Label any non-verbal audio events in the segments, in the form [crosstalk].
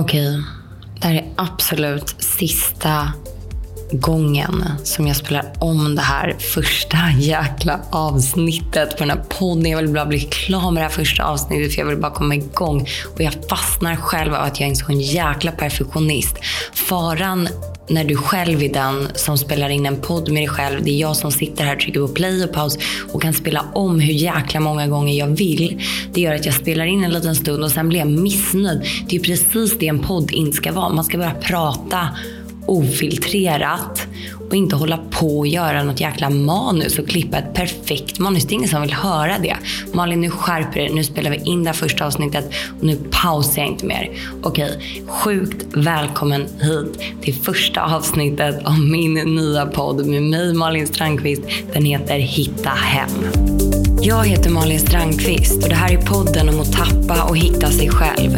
Okej, det här är absolut sista gången som jag spelar om det här första jäkla avsnittet på den här podden. Jag vill bara bli klar med det här första avsnittet för jag vill bara komma igång. Och jag fastnar själv av att jag är en sån jäkla perfektionist. Faran när du själv är den som spelar in en podd med dig själv. Det är jag som sitter här, och trycker på play och paus och kan spela om hur jäkla många gånger jag vill. Det gör att jag spelar in en liten stund och sen blir jag missnöjd. Det är precis det en podd inte ska vara. Man ska bara prata ofiltrerat och inte hålla på och göra något jäkla manus och klippa ett perfekt manus. Det är ingen som vill höra det. Malin, nu skärper dig. Nu spelar vi in det här första avsnittet och nu pausar jag inte mer. Okej, sjukt välkommen hit till första avsnittet av min nya podd med mig Malin Strandqvist. Den heter Hitta Hem. Jag heter Malin Strandqvist och det här är podden om att tappa och hitta sig själv.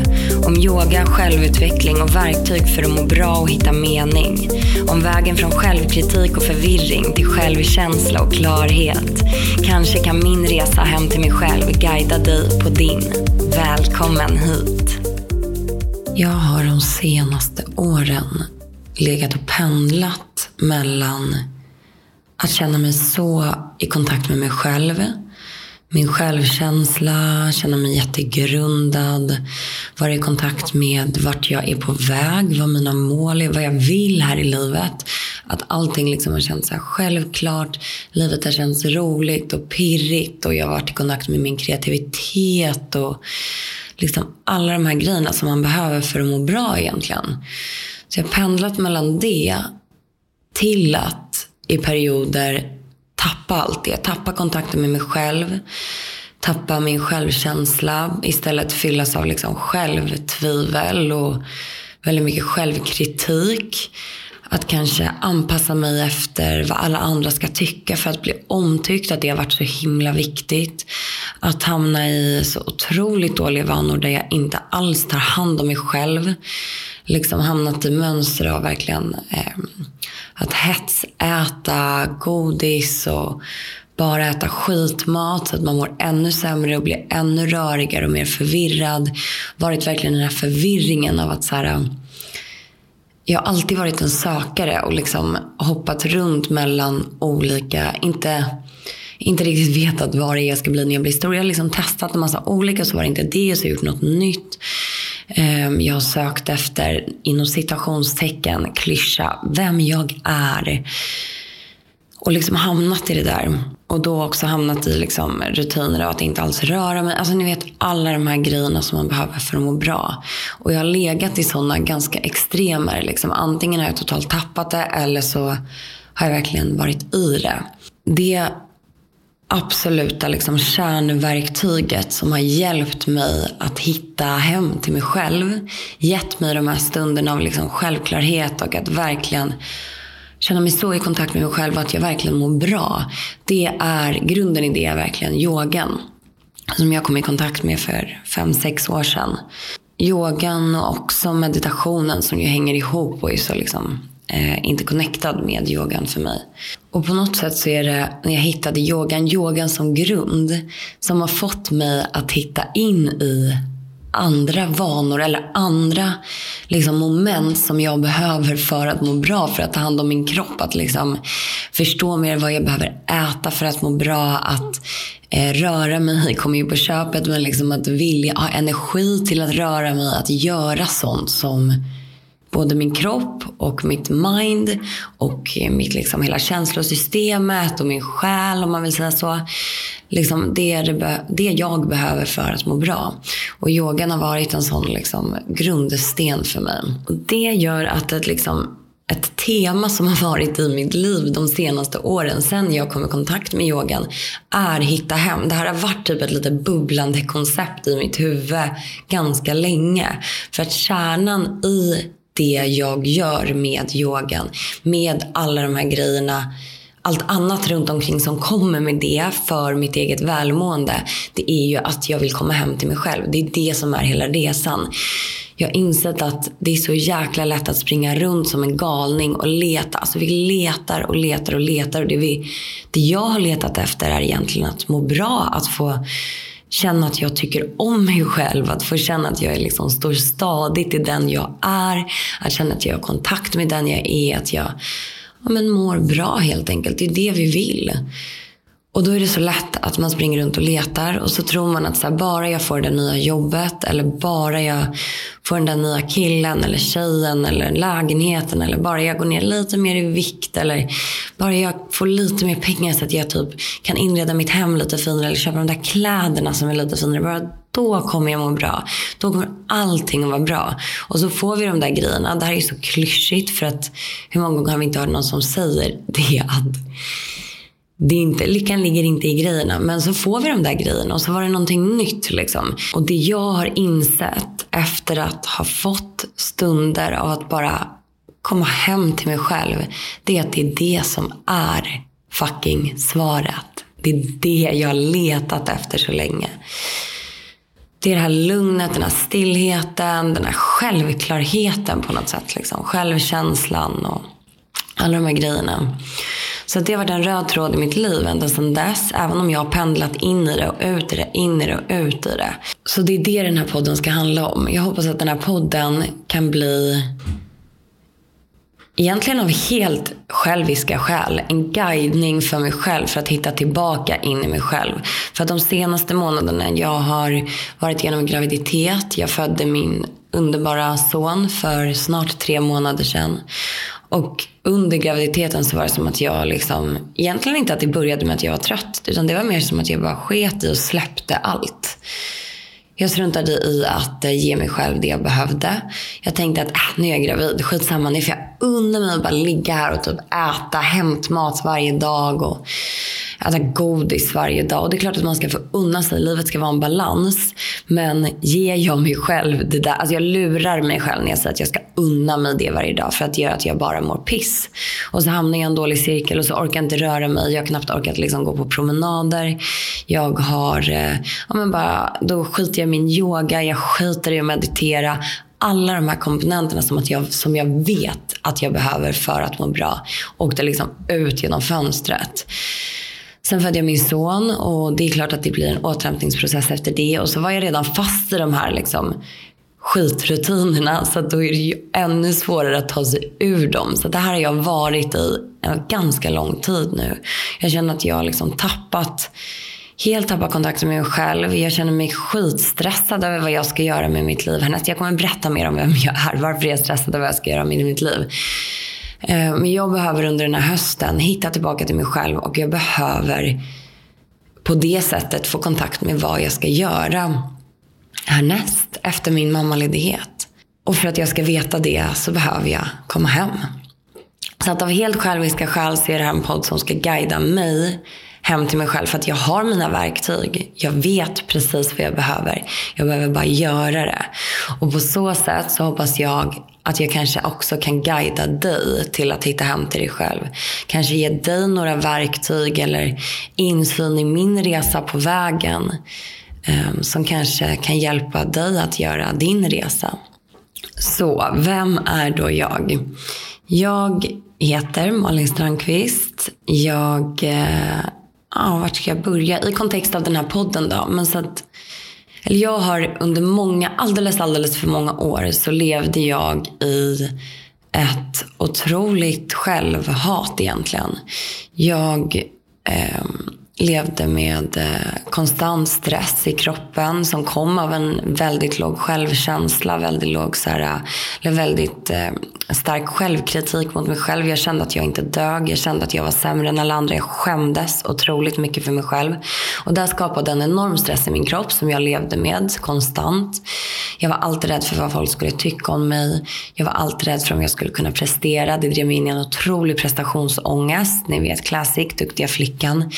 Om yoga, självutveckling och verktyg för att må bra och hitta mening. Om vägen från självkritik och förvirring till självkänsla och klarhet. Kanske kan min resa hem till mig själv guida dig på din. Välkommen hit. Jag har de senaste åren legat och pendlat mellan att känna mig så i kontakt med mig själv min självkänsla, känna mig jättegrundad, vara i kontakt med vart jag är på väg, vad mina mål är, vad jag vill här i livet. Att allting liksom har känts så självklart. Livet har känts roligt och pirrigt och jag har varit i kontakt med min kreativitet och liksom alla de här grejerna som man behöver för att må bra egentligen. Så jag har pendlat mellan det till att i perioder tappa allt det. Tappa kontakten med mig själv. Tappa min självkänsla. Istället fyllas av liksom självtvivel och väldigt mycket självkritik. Att kanske anpassa mig efter vad alla andra ska tycka för att bli omtyckt. Att det har varit så himla viktigt. Att hamna i så otroligt dåliga vanor där jag inte alls tar hand om mig själv. Liksom hamnat i mönster av verkligen eh, att hetsäta godis och bara äta skitmat så att man mår ännu sämre och blir ännu rörigare och mer förvirrad. Varit verkligen den här förvirringen av att så här, jag har alltid varit en sökare och liksom hoppat runt mellan olika, inte, inte riktigt vetat vad det är jag ska bli när jag blir stor. Jag har liksom testat en massa olika så var det inte det, så har jag gjort något nytt. Ehm, jag har sökt efter, inom citationstecken, klyscha, vem jag är. Och liksom hamnat i det där. Och då också hamnat i liksom rutiner av att inte alls röra mig. Alltså ni vet alla de här grejerna som man behöver för att må bra. Och jag har legat i sådana ganska extremer. Liksom. Antingen har jag totalt tappat det eller så har jag verkligen varit i det. Det absoluta liksom kärnverktyget som har hjälpt mig att hitta hem till mig själv. Gett mig de här stunderna av liksom självklarhet och att verkligen känna mig så i kontakt med mig själv att jag verkligen mår bra. Det är grunden i det är verkligen yogan. Som jag kom i kontakt med för fem sex år sedan. Yogan och också meditationen som ju hänger ihop och är så liksom eh, inte connectad med yogan för mig. Och på något sätt så är det när jag hittade yogan, yogan som grund, som har fått mig att hitta in i andra vanor eller andra liksom, moment som jag behöver för att må bra, för att ta hand om min kropp. Att liksom, förstå mer vad jag behöver äta för att må bra. Att eh, röra mig kommer ju på köpet, men liksom att vilja ha energi till att röra mig, att göra sånt som både min kropp och mitt mind och eh, mitt liksom hela känslosystemet och min själ om man vill säga så. Liksom det är det, det jag behöver för att må bra. Och yogan har varit en sån liksom grundsten för mig. Och det gör att ett, liksom, ett tema som har varit i mitt liv de senaste åren sen jag kom i kontakt med yogan är hitta hem. Det här har varit typ ett lite bubblande koncept i mitt huvud ganska länge. För att kärnan i det jag gör med yogan. Med alla de här grejerna. Allt annat runt omkring som kommer med det för mitt eget välmående. Det är ju att jag vill komma hem till mig själv. Det är det som är hela resan. Jag har insett att det är så jäkla lätt att springa runt som en galning och leta. Alltså vi letar och letar och letar. Och det, vi, det jag har letat efter är egentligen att må bra. Att få känna att jag tycker om mig själv. Att få känna att jag liksom står stadigt i den jag är. Att känna att jag har kontakt med den jag är. Att jag ja, men mår bra helt enkelt. Det är det vi vill. Och då är det så lätt att man springer runt och letar och så tror man att så här, bara jag får det nya jobbet eller bara jag får den där nya killen eller tjejen eller lägenheten eller bara jag går ner lite mer i vikt eller bara jag får lite mer pengar så att jag typ kan inreda mitt hem lite finare eller köpa de där kläderna som är lite finare. Bara då kommer jag må bra. Då kommer allting att vara bra. Och så får vi de där grejerna. Det här är så klyschigt för att hur många gånger har vi inte hört någon som säger det att det är inte, lyckan ligger inte i grejerna. Men så får vi de där grejerna och så var det någonting nytt. Liksom. Och det jag har insett efter att ha fått stunder av att bara komma hem till mig själv. Det är att det är det som är fucking svaret. Det är det jag har letat efter så länge. Det är det här lugnet, den här stillheten, den här självklarheten på något sätt. Liksom. Självkänslan och alla de här grejerna. Så det har varit en röd tråd i mitt liv ända sedan dess. Även om jag har pendlat in i det och ut i det, in i det och ut i det. Så det är det den här podden ska handla om. Jag hoppas att den här podden kan bli Egentligen av helt själviska skäl. En guidning för mig själv för att hitta tillbaka in i mig själv. För att de senaste månaderna jag har varit igenom en graviditet. Jag födde min underbara son för snart tre månader sedan. Och under graviditeten så var det som att jag liksom, egentligen inte att det började med att jag var trött, utan det var mer som att jag bara sket i och släppte allt. Jag struntade i att eh, ge mig själv det jag behövde. Jag tänkte att äh, nu är jag gravid, skitsamma, nu får jag unna mig att bara ligga här och typ äta hämtmat varje dag. Och äta godis varje dag. Och det är klart att man ska få unna sig. Livet ska vara en balans. Men ger jag mig själv det där. Alltså jag lurar mig själv när jag säger att jag ska unna mig det varje dag. För att det gör att jag bara mår piss. Och så hamnar jag i en dålig cirkel och så orkar jag inte röra mig. Jag har knappt orkat liksom gå på promenader. Jag har, eh, ja men bara, då skiter jag i min yoga. Jag skiter i att meditera alla de här komponenterna som, att jag, som jag vet att jag behöver för att må bra åkte liksom ut genom fönstret. Sen födde jag min son och det är klart att det blir en återhämtningsprocess efter det. Och så var jag redan fast i de här liksom skitrutinerna. Så då är det ju ännu svårare att ta sig ur dem. Så det här har jag varit i en ganska lång tid nu. Jag känner att jag har liksom tappat helt tappat kontakten med mig själv. Jag känner mig skitstressad över vad jag ska göra med mitt liv härnäst. Jag kommer berätta mer om vem jag är, varför jag är stressad över vad jag ska göra med mitt liv. Eh, men jag behöver under den här hösten hitta tillbaka till mig själv och jag behöver på det sättet få kontakt med vad jag ska göra härnäst efter min mammaledighet. Och för att jag ska veta det så behöver jag komma hem. Så att av helt själviska skäl så är det här en podd som ska guida mig hem till mig själv. För att jag har mina verktyg. Jag vet precis vad jag behöver. Jag behöver bara göra det. Och på så sätt så hoppas jag att jag kanske också kan guida dig till att hitta hem till dig själv. Kanske ge dig några verktyg eller insyn i min resa på vägen. Ehm, som kanske kan hjälpa dig att göra din resa. Så, vem är då jag? Jag heter Malin Strandqvist. Jag eh, ah, vart ska jag börja? I kontext av den här podden då. Men så att, eller jag har under många, alldeles, alldeles för många år så levde jag i ett otroligt självhat egentligen. Jag eh, levde med eh, konstant stress i kroppen som kom av en väldigt låg självkänsla, väldigt låg så här, eller väldigt eh, stark självkritik mot mig själv. Jag kände att jag inte dög, jag kände att jag var sämre än alla andra. Jag skämdes otroligt mycket för mig själv. Och det skapade en enorm stress i min kropp som jag levde med konstant. Jag var alltid rädd för vad folk skulle tycka om mig. Jag var alltid rädd för om jag skulle kunna prestera. Det drev mig in i en otrolig prestationsångest. Ni vet classic, duktiga flickan.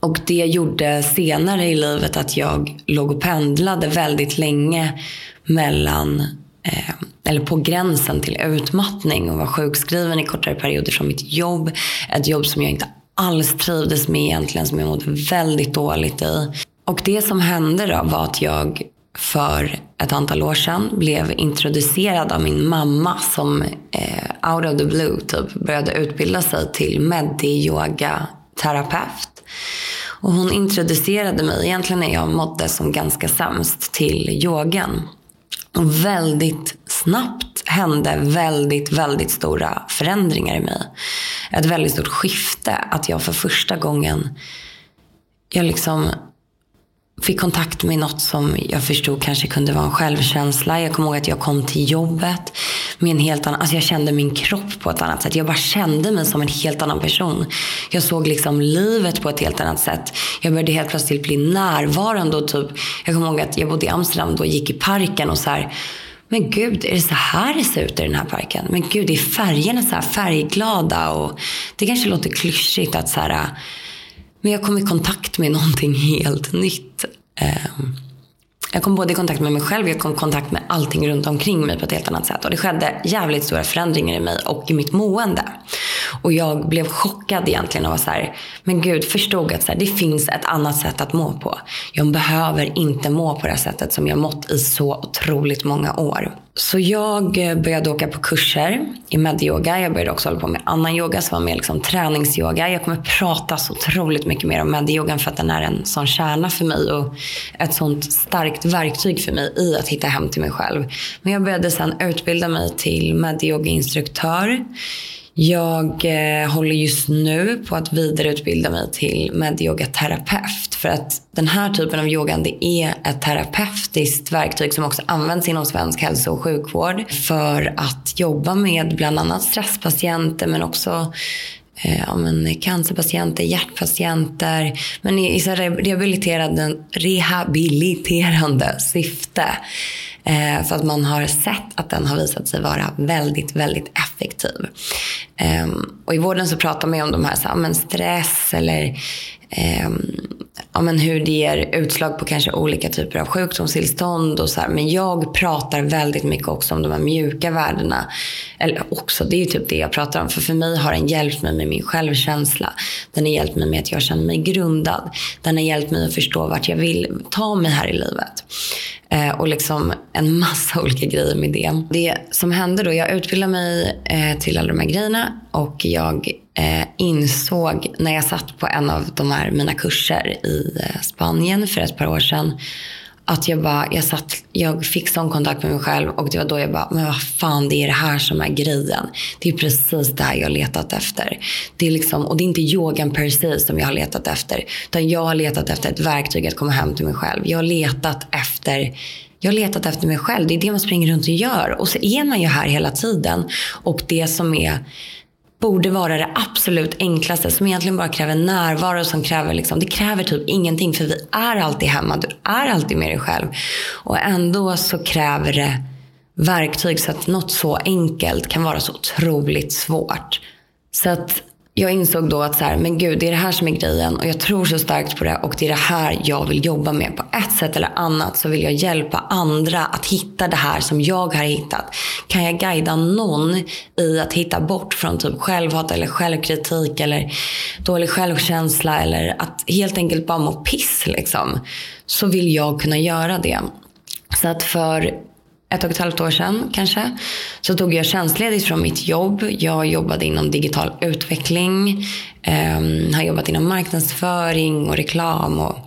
Och det gjorde senare i livet att jag låg och pendlade väldigt länge mellan eh, eller på gränsen till utmattning och var sjukskriven i kortare perioder från mitt jobb. Ett jobb som jag inte alls trivdes med egentligen, som jag mådde väldigt dåligt i. Och det som hände då var att jag för ett antal år sedan blev introducerad av min mamma som eh, out of the blue typ började utbilda sig till medi-yoga terapeut. Och hon introducerade mig, egentligen när jag mådde som ganska sämst, till yogan. Och väldigt snabbt hände väldigt, väldigt stora förändringar i mig. Ett väldigt stort skifte. Att jag för första gången, jag liksom fick kontakt med något som jag förstod kanske kunde vara en självkänsla. Jag kommer ihåg att jag kom till jobbet med en helt annan, alltså jag kände min kropp på ett annat sätt. Jag bara kände mig som en helt annan person. Jag såg liksom livet på ett helt annat sätt. Jag började helt plötsligt bli närvarande och typ, jag kommer ihåg att jag bodde i Amsterdam och gick i parken och så här, men gud, är det så här det ser ut i den här parken? Men gud, är färgerna så här färgglada? Och det kanske låter klyschigt att så här, men jag kom i kontakt med någonting helt nytt. Ehm, jag kom både i kontakt med mig själv jag kom i kontakt med allting runt omkring mig på ett helt annat sätt. Och det skedde jävligt stora förändringar i mig och i mitt mående. Och jag blev chockad egentligen och var så här, men gud, förstod att så här, det finns ett annat sätt att må på. Jag behöver inte må på det här sättet som jag mått i så otroligt många år. Så jag eh, började åka på kurser i medyoga. Jag började också hålla på med annan yoga som var mer liksom träningsyoga. Jag kommer prata så otroligt mycket mer om medyogan för att den är en sån kärna för mig och ett sånt starkt verktyg för mig i att hitta hem till mig själv. Men jag började sedan utbilda mig till medyogainstruktör. Jag eh, håller just nu på att vidareutbilda mig till medyogaterapeut. För att den här typen av yoga det är ett terapeutiskt verktyg som också används inom svensk hälso och sjukvård. För att jobba med bland annat stresspatienter men också eh, men cancerpatienter, hjärtpatienter. Men i, i så rehabiliterande, rehabiliterande syfte. Eh, för att man har sett att den har visat sig vara väldigt, väldigt effektiv. Eh, och i vården så pratar man ju om de här, så här men stress eller eh, ja, men hur det ger utslag på kanske olika typer av sjukdomstillstånd. Och så här. Men jag pratar väldigt mycket också om de här mjuka värdena. Eller också, det är ju typ det jag pratar om. För för mig har den hjälpt mig med min självkänsla. Den har hjälpt mig med att jag känner mig grundad. Den har hjälpt mig att förstå vart jag vill ta mig här i livet. Eh, och liksom en massa [laughs] olika grejer med det. Det som hände då, jag utbildade mig eh, till alla de här grejerna och jag eh, insåg när jag satt på en av de här mina kurser i eh, Spanien för ett par år sedan att jag bara, jag satt, jag fick sån kontakt med mig själv och det var då jag bara, men vad fan det är det här som är grejen. Det är precis det här jag har letat efter. Det är liksom, och det är inte yogan per se som jag har letat efter. Utan jag har letat efter ett verktyg att komma hem till mig själv. Jag har letat efter jag har letat efter mig själv. Det är det man springer runt och gör. Och så är man ju här hela tiden. Och det som är borde vara det absolut enklaste som egentligen bara kräver närvaro. Som kräver liksom, det kräver typ ingenting för vi är alltid hemma. Du är alltid med dig själv. Och ändå så kräver det verktyg så att något så enkelt kan vara så otroligt svårt. Så att jag insåg då att så här, men gud, det är det här som är grejen och jag tror så starkt på det och det är det här jag vill jobba med. På ett sätt eller annat så vill jag hjälpa andra att hitta det här som jag har hittat. Kan jag guida någon i att hitta bort från typ självhat eller självkritik eller dålig självkänsla eller att helt enkelt bara må piss liksom. Så vill jag kunna göra det. Så att för ett och ett halvt år sedan kanske, så tog jag tjänstledigt från mitt jobb. Jag jobbade inom digital utveckling, eh, har jobbat inom marknadsföring och reklam och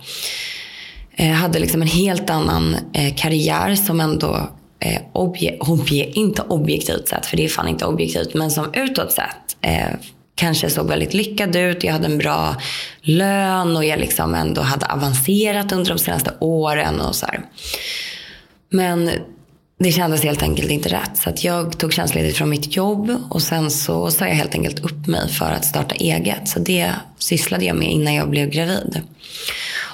eh, hade liksom en helt annan eh, karriär som ändå eh, obje, obje, inte objektivt sett, för det är fan inte objektivt, men som utåt sett eh, kanske såg väldigt lyckad ut. Jag hade en bra lön och jag liksom ändå hade avancerat under de senaste åren och så här. Men det kändes helt enkelt inte rätt. Så att jag tog tjänstledigt från mitt jobb och sen så sa jag helt enkelt upp mig för att starta eget. Så det sysslade jag med innan jag blev gravid.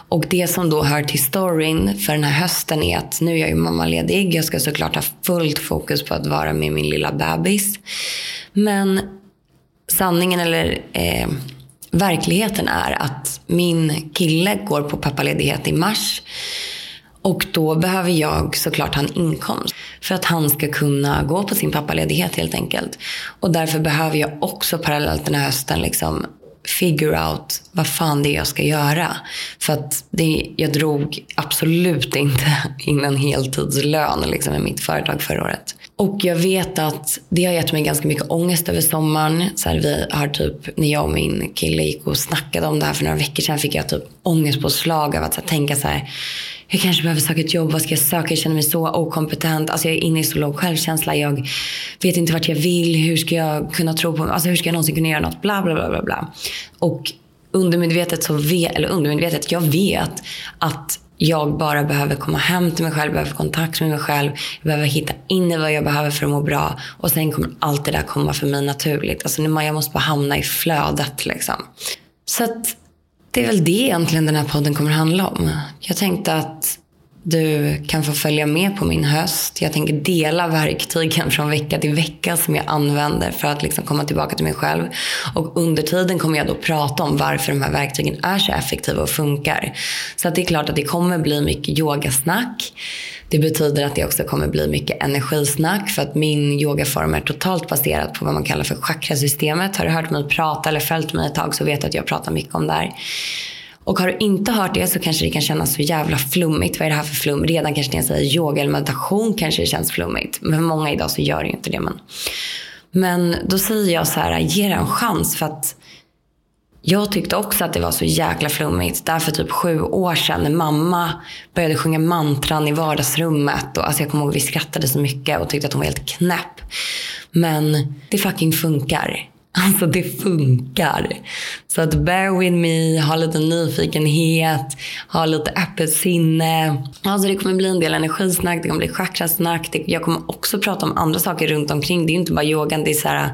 Och det som då hör till storyn för den här hösten är att nu är jag ju mammaledig. Jag ska såklart ha fullt fokus på att vara med min lilla bebis. Men sanningen eller eh, verkligheten är att min kille går på pappaledighet i mars. Och då behöver jag såklart ha en inkomst för att han ska kunna gå på sin pappaledighet helt enkelt. Och därför behöver jag också parallellt den här hösten liksom figure out vad fan det är jag ska göra. För att det, jag drog absolut inte [laughs] in en heltidslön liksom, i mitt företag förra året. Och jag vet att det har gett mig ganska mycket ångest över sommaren. Så här, vi har typ, när jag och min kille gick och snackade om det här för några veckor sedan fick jag typ ångestpåslag av att så här, tänka så här jag kanske behöver söka ett jobb. Vad ska jag söka? Jag känner mig så okompetent. Alltså jag är inne i så låg självkänsla. Jag vet inte vart jag vill. Hur ska jag kunna tro på mig? Alltså hur ska jag någonsin kunna göra något? Bla, bla, bla, bla, bla. Och undermedvetet så vet, eller undermedvetet, jag vet att jag bara behöver komma hem till mig själv, behöver få kontakt med mig själv. Jag behöver hitta in i vad jag behöver för att må bra. Och sen kommer allt det där komma för mig naturligt. Alltså jag måste bara hamna i flödet liksom. Så att det är väl det egentligen den här podden kommer handla om. Jag tänkte att du kan få följa med på min höst. Jag tänker dela verktygen från vecka till vecka som jag använder för att liksom komma tillbaka till mig själv. Och under tiden kommer jag då prata om varför de här verktygen är så effektiva och funkar. Så att det är klart att det kommer bli mycket yogasnack. Det betyder att det också kommer bli mycket energisnack för att min yogaform är totalt baserad på vad man kallar för chakrasystemet. Har du hört mig prata eller följt mig ett tag så vet du att jag pratar mycket om det här. Och har du inte hört det så kanske det kan kännas så jävla flummigt. Vad är det här för flum? Redan kanske när jag säger yoga eller meditation kanske det känns flummigt. Men för många idag så gör det ju inte det. Men, men då säger jag så här, ge det en chans. För att jag tyckte också att det var så jäkla flummigt. Därför typ sju år sedan när mamma började sjunga mantran i vardagsrummet. Och, alltså jag kommer ihåg att vi skrattade så mycket och tyckte att hon var helt knäpp. Men det fucking funkar. Alltså det funkar. Så att bear with me, ha lite nyfikenhet, ha lite öppet sinne. Alltså det kommer bli en del energisnack, det kommer bli chakrasnack. Jag kommer också prata om andra saker runt omkring. Det är inte bara yogan. Det är så här,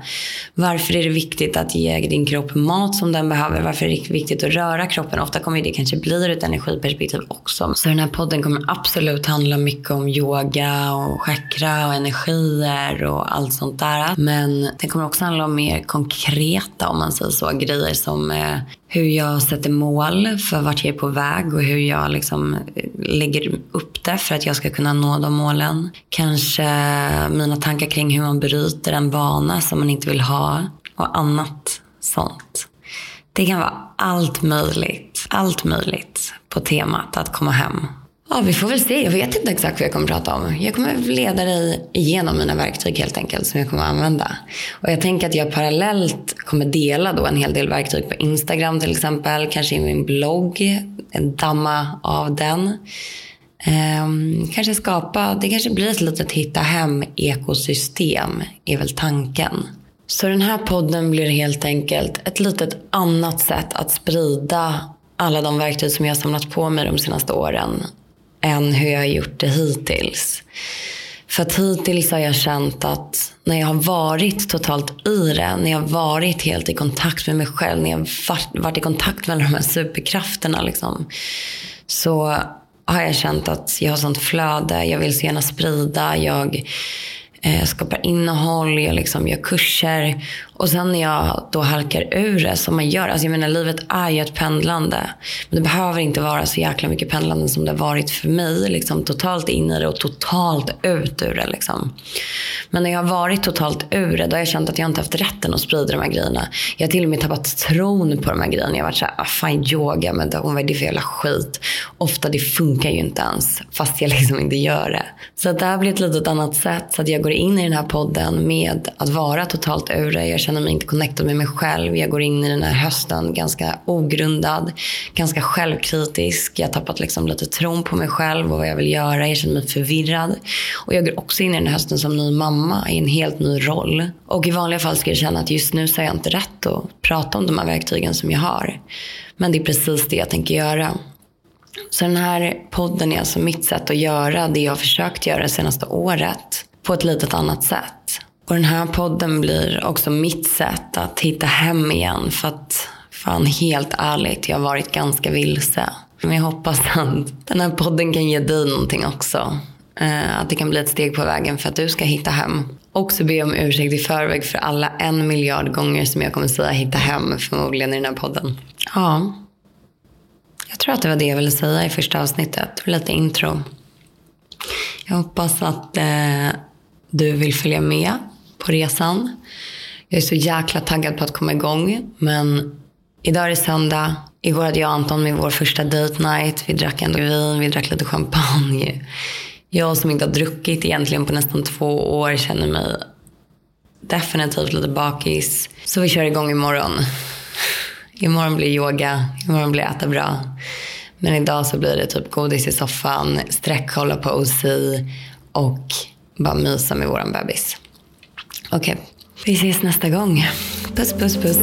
varför är det viktigt att ge din kropp mat som den behöver? Varför är det viktigt att röra kroppen? Ofta kommer det kanske bli ur ett energiperspektiv också. Så den här podden kommer absolut handla mycket om yoga och chakra och energier och allt sånt där. Men den kommer också handla om mer konkret konkreta, om man säger så, grejer som eh, hur jag sätter mål för vart jag är på väg och hur jag liksom eh, lägger upp det för att jag ska kunna nå de målen. Kanske mina tankar kring hur man bryter en vana som man inte vill ha och annat sånt. Det kan vara allt möjligt, allt möjligt på temat att komma hem Ja, vi får väl se. Jag vet inte exakt vad jag kommer prata om. Jag kommer leda dig igenom mina verktyg helt enkelt som jag kommer använda. Och jag tänker att jag parallellt kommer dela då en hel del verktyg på Instagram till exempel. Kanske i min blogg. Damma av den. Um, kanske skapa, det kanske blir ett litet hitta hem ekosystem är väl tanken. Så den här podden blir helt enkelt ett litet annat sätt att sprida alla de verktyg som jag har samlat på mig de senaste åren än hur jag har gjort det hittills. För att hittills har jag känt att när jag har varit totalt i det, när jag har varit helt i kontakt med mig själv, när jag har varit i kontakt med de här superkrafterna liksom, så har jag känt att jag har sånt flöde, jag vill så gärna sprida, jag eh, skapar innehåll, jag liksom gör kurser. Och sen när jag då halkar ur det som man gör. Alltså jag menar livet är ju ett pendlande. Men det behöver inte vara så jäkla mycket pendlande som det har varit för mig. Liksom totalt in i det och totalt ut ur det. Liksom. Men när jag har varit totalt ur det då har jag känt att jag inte haft rätten att sprida de här grejerna. Jag har till och med tappat tron på de här grejerna. Jag har varit såhär, ah, fan yoga, meditation, vad är det för jävla skit? Ofta det funkar ju inte ens. Fast jag liksom inte gör det. Så det här blir ett litet annat sätt. Så att jag går in i den här podden med att vara totalt ur det. Jag känner mig inte connectad med mig själv. Jag går in i den här hösten ganska ogrundad, ganska självkritisk. Jag har tappat liksom lite tron på mig själv och vad jag vill göra. Jag känner mig förvirrad. Och jag går också in i den här hösten som ny mamma i en helt ny roll. Och i vanliga fall ska jag känna att just nu så har jag inte rätt att prata om de här verktygen som jag har. Men det är precis det jag tänker göra. Så den här podden är alltså mitt sätt att göra det jag har försökt göra det senaste året på ett litet annat sätt. Och den här podden blir också mitt sätt att hitta hem igen. För att fan helt ärligt, jag har varit ganska vilse. Men jag hoppas att den här podden kan ge dig någonting också. Eh, att det kan bli ett steg på vägen för att du ska hitta hem. Också be om ursäkt i förväg för alla en miljard gånger som jag kommer säga hitta hem förmodligen i den här podden. Ja. Jag tror att det var det jag ville säga i första avsnittet. Lite intro. Jag hoppas att eh, du vill följa med på resan. Jag är så jäkla taggad på att komma igång. Men Idag är det söndag. Igår hade jag och Anton med vår första date night. Vi drack ändå vin, vi drack lite champagne. Jag som inte har druckit egentligen på nästan två år känner mig definitivt lite bakis. Så vi kör igång imorgon. Imorgon blir yoga, imorgon blir äta bra. Men idag så blir det typ godis i soffan, sträckkolla på OC och bara mysa med våran bebis. Okej, okay. vi ses nästa gång. Puss, puss, puss.